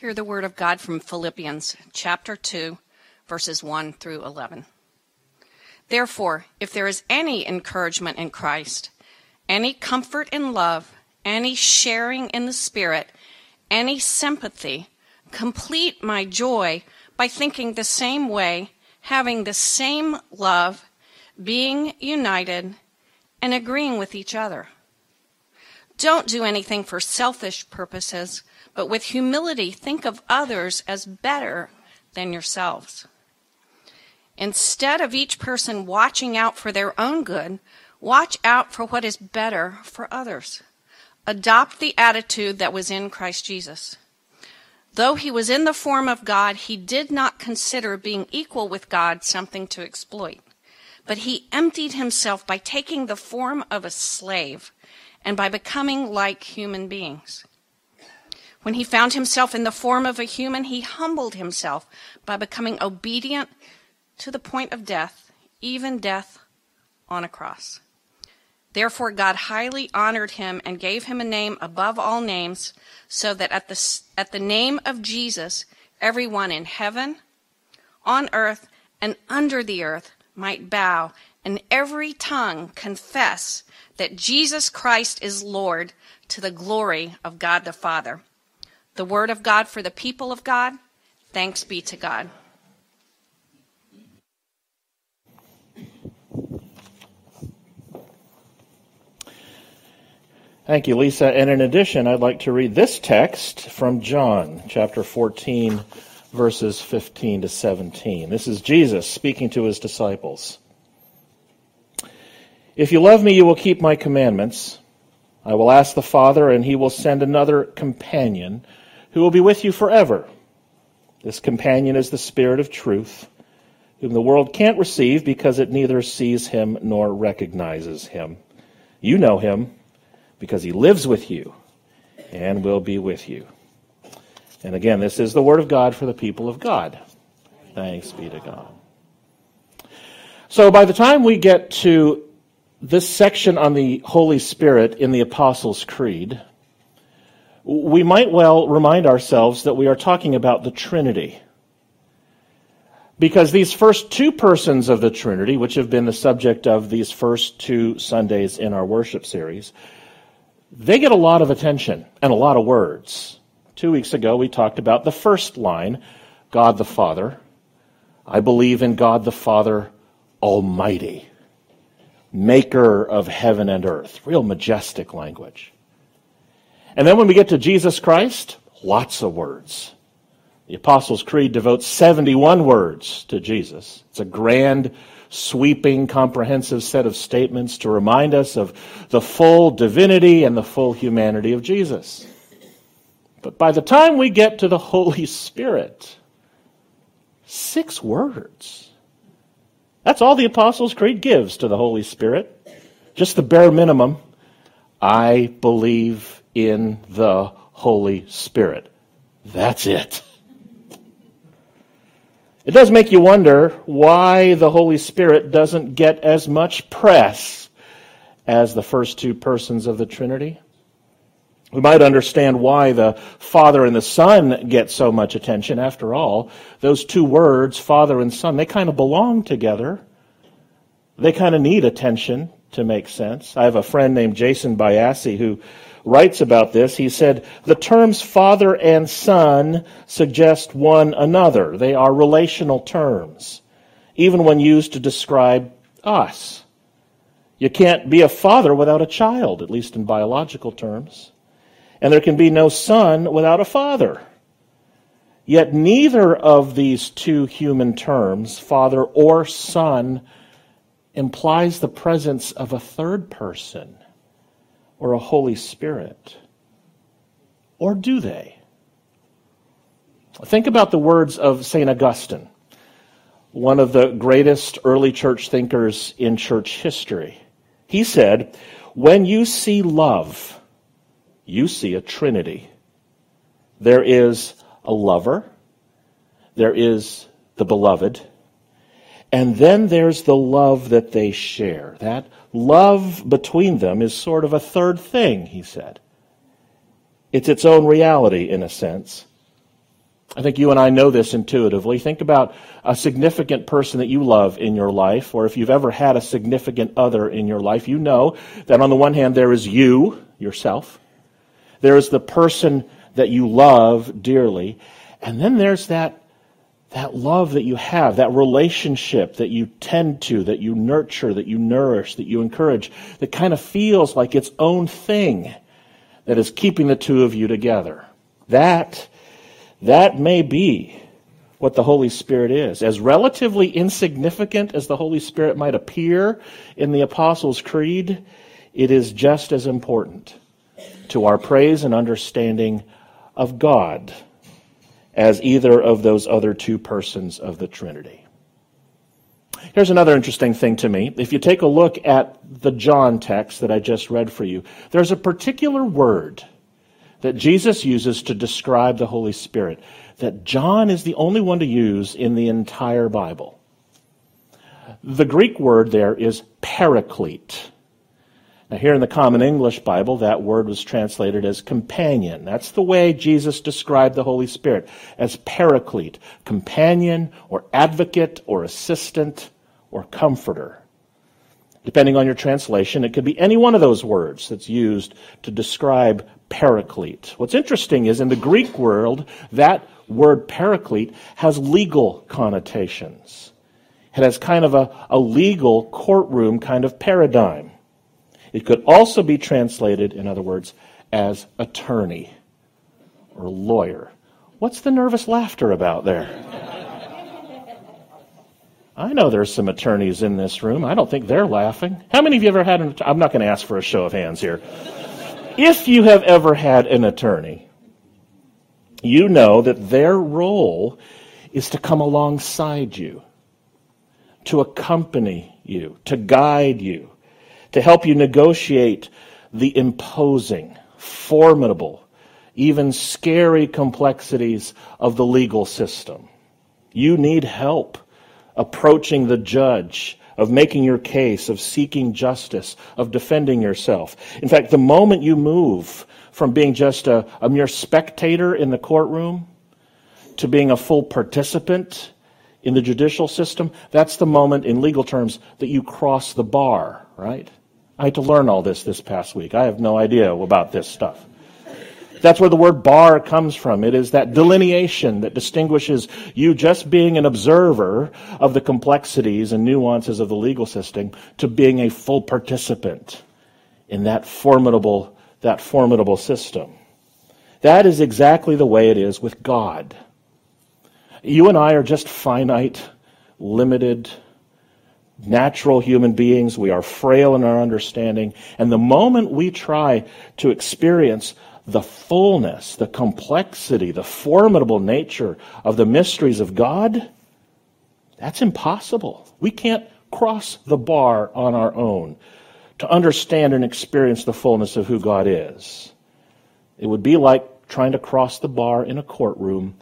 Hear the word of God from Philippians chapter 2, verses 1 through 11. Therefore, if there is any encouragement in Christ, any comfort in love, any sharing in the Spirit, any sympathy, complete my joy by thinking the same way, having the same love, being united, and agreeing with each other. Don't do anything for selfish purposes but with humility, think of others as better than yourselves. Instead of each person watching out for their own good, watch out for what is better for others. Adopt the attitude that was in Christ Jesus. Though he was in the form of God, he did not consider being equal with God something to exploit. But he emptied himself by taking the form of a slave and by becoming like human beings. When he found himself in the form of a human, he humbled himself by becoming obedient to the point of death, even death on a cross. Therefore, God highly honored him and gave him a name above all names, so that at the, at the name of Jesus, everyone in heaven, on earth, and under the earth might bow, and every tongue confess that Jesus Christ is Lord to the glory of God the Father the word of God for the people of God. Thanks be to God. Thank you, Lisa. And in addition, I'd like to read this text from John chapter 14, verses 15 to 17. This is Jesus speaking to his disciples. If you love me, you will keep my commandments. I will ask the Father, and he will send another companion who will be with you forever. This companion is the Spirit of truth, whom the world can't receive because it neither sees him nor recognizes him. You know him because he lives with you and will be with you. And again, this is the word of God for the people of God. Thanks be to God. So by the time we get to this section on the Holy Spirit in the Apostles' Creed, we might well remind ourselves that we are talking about the Trinity. Because these first two persons of the Trinity, which have been the subject of these first two Sundays in our worship series, they get a lot of attention and a lot of words. Two weeks ago, we talked about the first line God the Father. I believe in God the Father Almighty, maker of heaven and earth. Real majestic language. And then when we get to Jesus Christ, lots of words. The Apostles' Creed devotes 71 words to Jesus. It's a grand, sweeping, comprehensive set of statements to remind us of the full divinity and the full humanity of Jesus. But by the time we get to the Holy Spirit, six words. That's all the Apostles' Creed gives to the Holy Spirit. Just the bare minimum. I believe in the Holy Spirit. That's it. It does make you wonder why the Holy Spirit doesn't get as much press as the first two persons of the Trinity. We might understand why the Father and the Son get so much attention. After all, those two words, Father and Son, they kind of belong together. They kind of need attention to make sense. I have a friend named Jason Byassee who writes about this. He said, The terms father and son suggest one another. They are relational terms, even when used to describe us. You can't be a father without a child, at least in biological terms. And there can be no son without a father. Yet neither of these two human terms, father or son, implies the presence of a third person or a Holy Spirit? Or do they? Think about the words of St. Augustine, one of the greatest early church thinkers in church history. He said, When you see love, you see a trinity. There is a lover, there is the beloved, and then there's the love that they share. That love between them is sort of a third thing, he said. It's its own reality, in a sense. I think you and I know this intuitively. Think about a significant person that you love in your life, or if you've ever had a significant other in your life, you know that on the one hand there is you, yourself. There is the person that you love dearly. And then there's that, that love that you have, that relationship that you tend to, that you nurture, that you nourish, that you encourage, that kind of feels like its own thing that is keeping the two of you together. That, that may be what the Holy Spirit is. As relatively insignificant as the Holy Spirit might appear in the Apostles' Creed, it is just as important to our praise and understanding of God as either of those other two persons of the Trinity. Here's another interesting thing to me. If you take a look at the John text that I just read for you, there's a particular word that Jesus uses to describe the Holy Spirit that John is the only one to use in the entire Bible. The Greek word there is paraclete. Now, here in the Common English Bible, that word was translated as companion. That's the way Jesus described the Holy Spirit as paraclete, companion or advocate or assistant or comforter. Depending on your translation, it could be any one of those words that's used to describe paraclete. What's interesting is in the Greek world, that word paraclete has legal connotations. It has kind of a, a legal courtroom kind of paradigm. It could also be translated, in other words, as attorney or lawyer. What's the nervous laughter about there? I know there's some attorneys in this room. I don't think they're laughing. How many of you ever had an I'm not going to ask for a show of hands here. if you have ever had an attorney, you know that their role is to come alongside you, to accompany you, to guide you, to help you negotiate the imposing, formidable, even scary complexities of the legal system. You need help approaching the judge, of making your case, of seeking justice, of defending yourself. In fact, the moment you move from being just a, a mere spectator in the courtroom to being a full participant in the judicial system, that's the moment in legal terms that you cross the bar, right? I had to learn all this this past week. I have no idea about this stuff. That's where the word bar comes from. It is that delineation that distinguishes you just being an observer of the complexities and nuances of the legal system to being a full participant in that formidable, that formidable system. That is exactly the way it is with God. You and I are just finite, limited, natural human beings. We are frail in our understanding. And the moment we try to experience the fullness, the complexity, the formidable nature of the mysteries of God, that's impossible. We can't cross the bar on our own to understand and experience the fullness of who God is. It would be like trying to cross the bar in a courtroom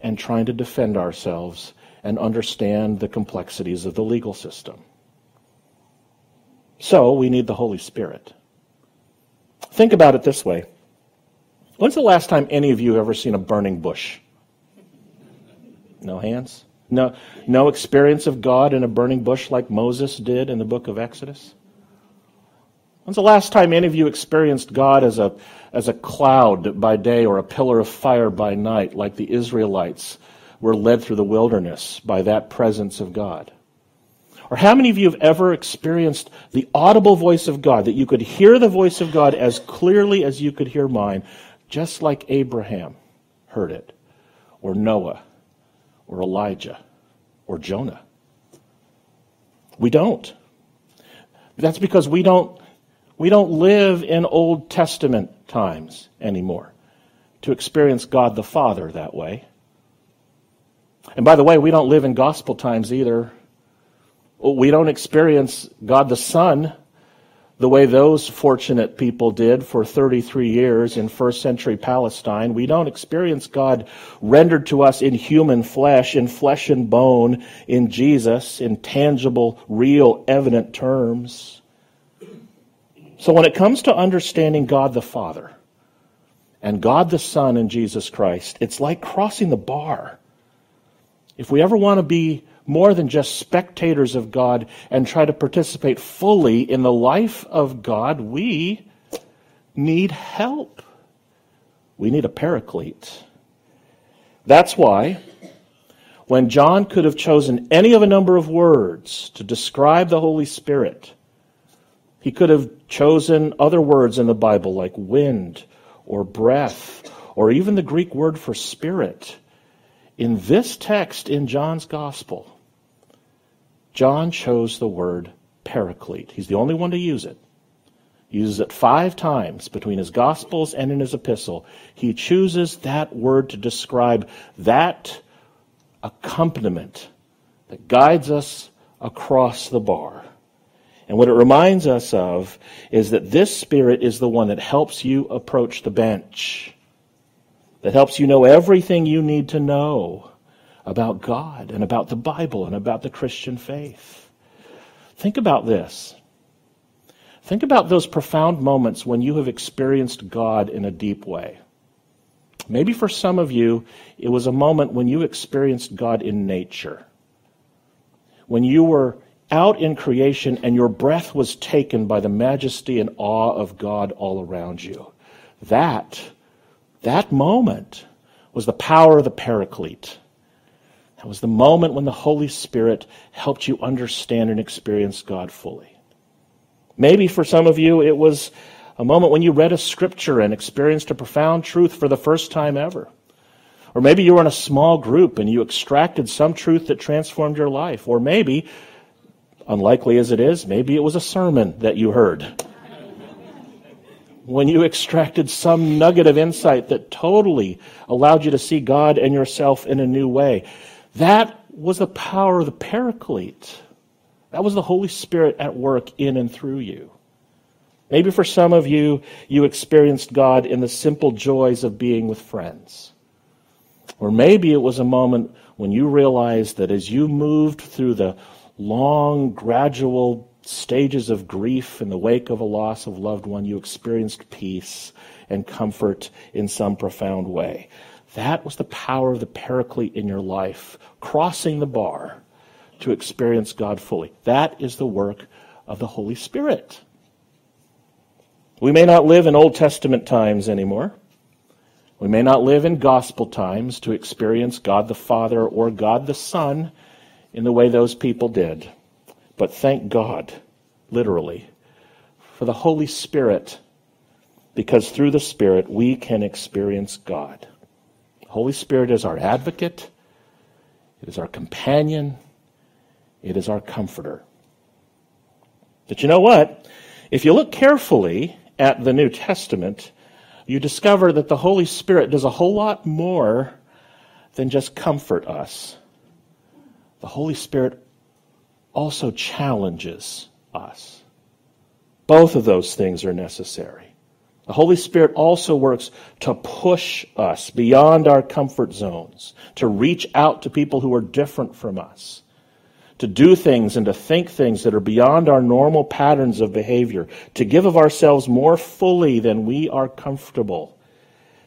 and trying to defend ourselves and understand the complexities of the legal system. So we need the Holy Spirit. Think about it this way. When's the last time any of you have ever seen a burning bush? No hands? No, no experience of God in a burning bush like Moses did in the book of Exodus? When's the last time any of you experienced God as a, as a cloud by day or a pillar of fire by night, like the Israelites were led through the wilderness by that presence of God? Or how many of you have ever experienced the audible voice of God, that you could hear the voice of God as clearly as you could hear mine, just like Abraham heard it, or Noah, or Elijah, or Jonah? We don't. That's because we don't, we don't live in Old Testament times anymore to experience God the Father that way. And by the way, we don't live in gospel times either. We don't experience God the Son the way those fortunate people did for 33 years in first century Palestine. We don't experience God rendered to us in human flesh, in flesh and bone, in Jesus, in tangible, real, evident terms. So when it comes to understanding God the Father, and God the Son and Jesus Christ, it's like crossing the bar. If we ever want to be more than just spectators of God and try to participate fully in the life of God, we need help. We need a paraclete. That's why when John could have chosen any of a number of words to describe the Holy Spirit, he could have chosen other words in the Bible like wind or breath or even the Greek word for spirit. In this text in John's Gospel, John chose the word paraclete. He's the only one to use it. He uses it five times between his Gospels and in his epistle. He chooses that word to describe that accompaniment that guides us across the bar. And what it reminds us of is that this Spirit is the one that helps you approach the bench, that helps you know everything you need to know about God and about the Bible and about the Christian faith. Think about this. Think about those profound moments when you have experienced God in a deep way. Maybe for some of you, it was a moment when you experienced God in nature. When you were out in creation and your breath was taken by the majesty and awe of God all around you. That, that moment was the power of the paraclete. That was the moment when the Holy Spirit helped you understand and experience God fully. Maybe for some of you, it was a moment when you read a scripture and experienced a profound truth for the first time ever. Or maybe you were in a small group and you extracted some truth that transformed your life. Or maybe, unlikely as it is, maybe it was a sermon that you heard. When you extracted some nugget of insight that totally allowed you to see God and yourself in a new way. That was the power of the paraclete. That was the Holy Spirit at work in and through you. Maybe for some of you, you experienced God in the simple joys of being with friends. Or maybe it was a moment when you realized that as you moved through the long, gradual stages of grief in the wake of a loss of loved one, you experienced peace and comfort in some profound way. That was the power of the paraclete in your life, crossing the bar to experience God fully. That is the work of the Holy Spirit. We may not live in Old Testament times anymore. We may not live in gospel times to experience God the Father or God the Son in the way those people did. But thank God, literally, for the Holy Spirit, because through the Spirit we can experience God. Holy Spirit is our advocate, it is our companion, it is our comforter. But you know what? If you look carefully at the New Testament, you discover that the Holy Spirit does a whole lot more than just comfort us. The Holy Spirit also challenges us. Both of those things are necessary. The Holy Spirit also works to push us beyond our comfort zones, to reach out to people who are different from us to do things and to think things that are beyond our normal patterns of behavior, to give of ourselves more fully than we are comfortable,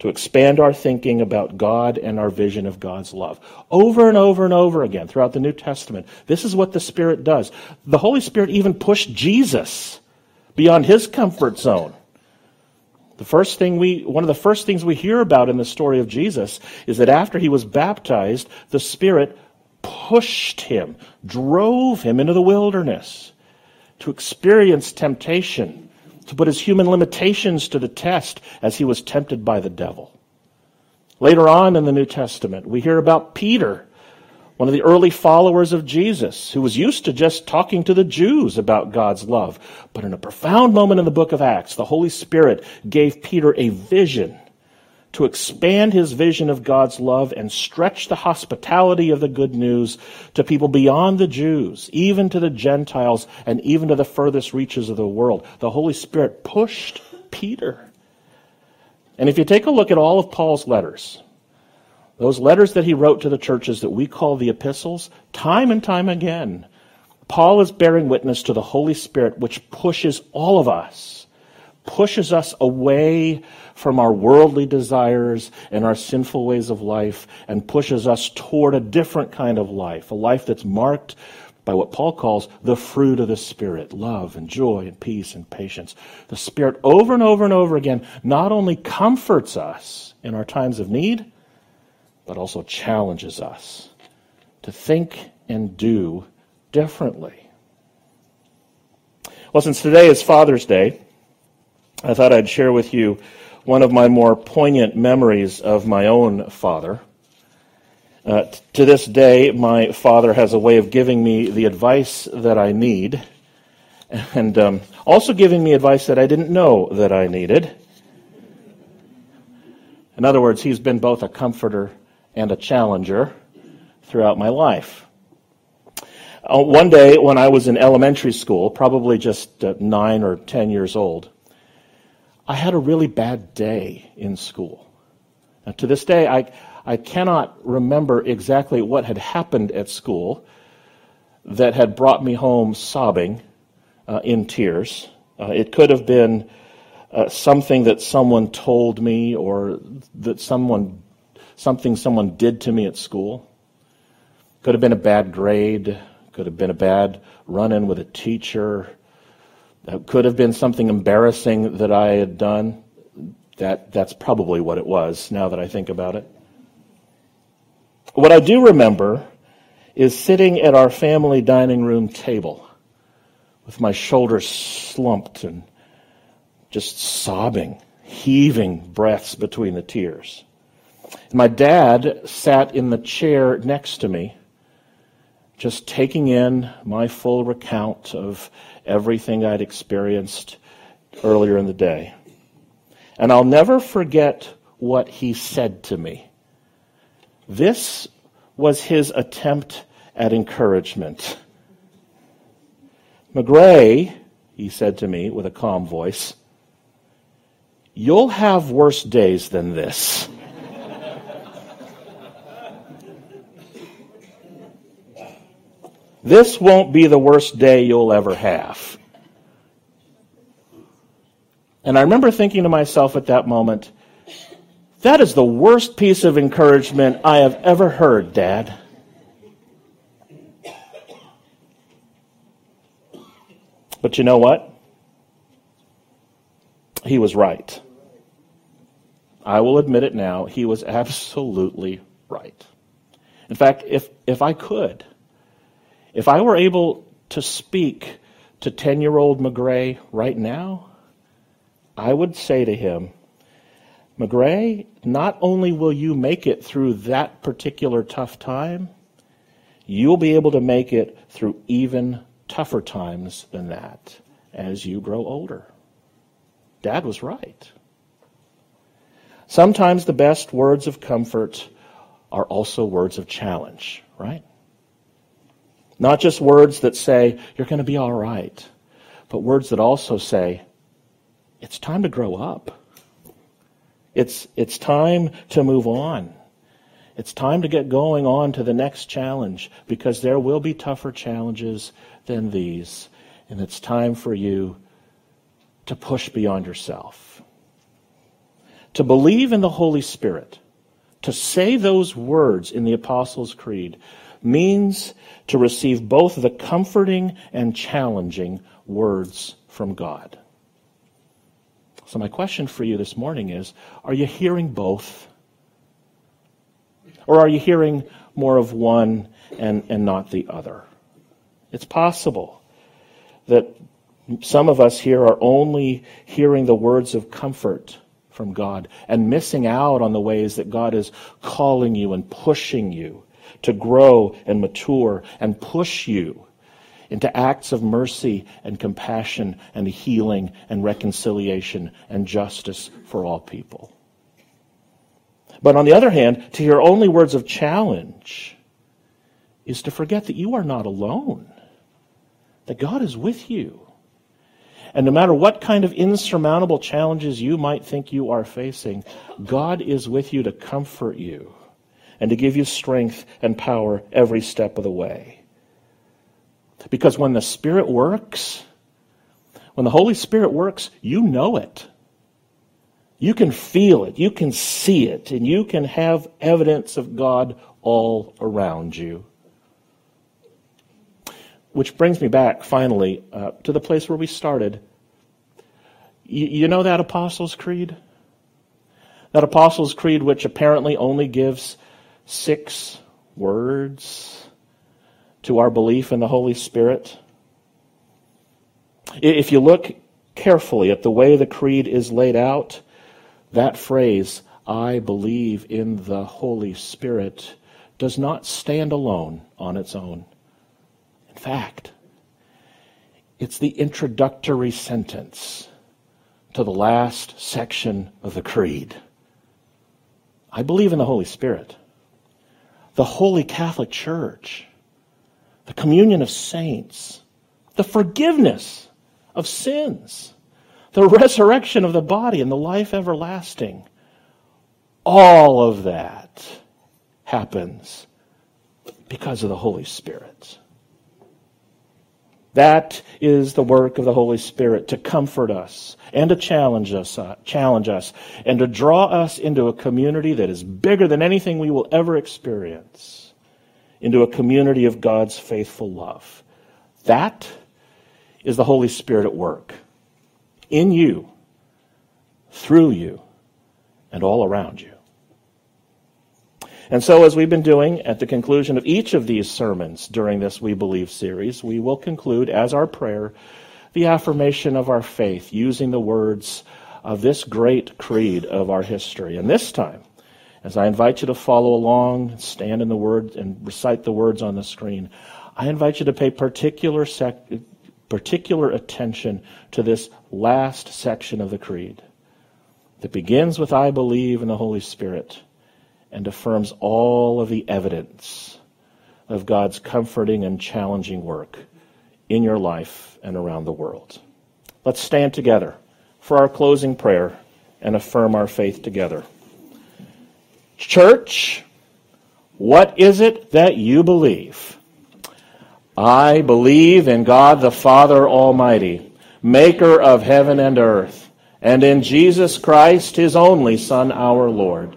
to expand our thinking about God and our vision of God's love. Over and over and over again throughout the New Testament, this is what the Spirit does. The Holy Spirit even pushed Jesus beyond his comfort zone. The first thing we, one of the first things we hear about in the story of Jesus is that after he was baptized, the Spirit pushed him, drove him into the wilderness to experience temptation, to put his human limitations to the test as he was tempted by the devil. Later on in the New Testament, we hear about Peter, one of the early followers of Jesus, who was used to just talking to the Jews about God's love. But in a profound moment in the book of Acts, the Holy Spirit gave Peter a vision to expand his vision of God's love and stretch the hospitality of the good news to people beyond the Jews, even to the Gentiles, and even to the furthest reaches of the world. The Holy Spirit pushed Peter. And if you take a look at all of Paul's letters, those letters that he wrote to the churches that we call the epistles, time and time again, Paul is bearing witness to the Holy Spirit, which pushes all of us pushes us away from our worldly desires and our sinful ways of life and pushes us toward a different kind of life, a life that's marked by what Paul calls the fruit of the Spirit love and joy and peace and patience. The Spirit, over and over and over again, not only comforts us in our times of need, but also challenges us to think and do differently. Well, since today is Father's Day, I thought I'd share with you one of my more poignant memories of my own father. Uh, t- to this day, my father has a way of giving me the advice that I need, and um, also giving me advice that I didn't know that I needed. In other words, he's been both a comforter and a challenger throughout my life. Uh, one day, when I was in elementary school, probably just uh, nine or ten years old, I had a really bad day in school. Now, to this day, I, I cannot remember exactly what had happened at school that had brought me home sobbing uh, in tears. Uh, it could have been uh, something that someone told me or that someone something someone did to me at school. Could have been a bad grade, could have been a bad run-in with a teacher. That could have been something embarrassing that I had done. That that's probably what it was now that I think about it. What I do remember is sitting at our family dining room table with my shoulders slumped and just sobbing, heaving breaths between the tears. My dad sat in the chair next to me, just taking in my full recount of everything I'd experienced earlier in the day. And I'll never forget what he said to me. This was his attempt at encouragement. Magrey, he said to me with a calm voice, you'll have worse days than this. This won't be the worst day you'll ever have. And I remember thinking to myself at that moment, that is the worst piece of encouragement I have ever heard, Dad. But you know what? He was right. I will admit it now. He was absolutely right. In fact, if, if I could, if I were able to speak to 10 year old Magrey right now, I would say to him, Magrey, not only will you make it through that particular tough time, you'll be able to make it through even tougher times than that as you grow older. Dad was right. Sometimes the best words of comfort are also words of challenge, right? Not just words that say, you're going to be all right, but words that also say, it's time to grow up. It's, it's time to move on. It's time to get going on to the next challenge because there will be tougher challenges than these. And it's time for you to push beyond yourself. To believe in the Holy Spirit, to say those words in the Apostles' Creed, means to receive both the comforting and challenging words from God. So, my question for you this morning is Are you hearing both? Or are you hearing more of one and, and not the other? It's possible that some of us here are only hearing the words of comfort from God and missing out on the ways that God is calling you and pushing you to grow and mature and push you into acts of mercy and compassion and healing and reconciliation and justice for all people. But on the other hand, to hear only words of challenge is to forget that you are not alone, that God is with you. And no matter what kind of insurmountable challenges you might think you are facing, God is with you to comfort you and to give you strength and power every step of the way. Because when the Spirit works, When the Holy Spirit works, you know it. You can feel it, you can see it, and you can have evidence of God all around you. Which brings me back, finally, uh, to the place where we started. You, you know that Apostles' Creed? That Apostles' Creed, which apparently only gives six words to our belief in the Holy Spirit. If you look carefully at the way the creed is laid out, that phrase, I believe in the Holy Spirit, does not stand alone on its own. Fact, it's the introductory sentence to the last section of the creed. I believe in the Holy Spirit, the Holy Catholic Church, the communion of saints, the forgiveness of sins, the resurrection of the body, and the life everlasting. All of that happens because of the Holy Spirit. That is the work of the Holy Spirit to comfort us and to challenge us, uh, challenge us, and to draw us into a community that is bigger than anything we will ever experience, into a community of God's faithful love. That is the Holy Spirit at work in you, through you, and all around you. And so, as we've been doing at the conclusion of each of these sermons during this We Believe series, we will conclude as our prayer the affirmation of our faith using the words of this great creed of our history. And this time, as I invite you to follow along, stand in the words and recite the words on the screen, I invite you to pay particular, sec- particular attention to this last section of the creed that begins with I believe in the Holy Spirit and affirms all of the evidence of God's comforting and challenging work in your life and around the world. Let's stand together for our closing prayer and affirm our faith together. Church, what is it that you believe? I believe in God the Father Almighty, maker of heaven and earth, and in Jesus Christ, his only Son, our Lord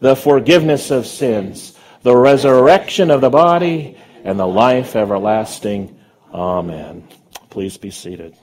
the forgiveness of sins, the resurrection of the body, and the life everlasting. Amen. Please be seated.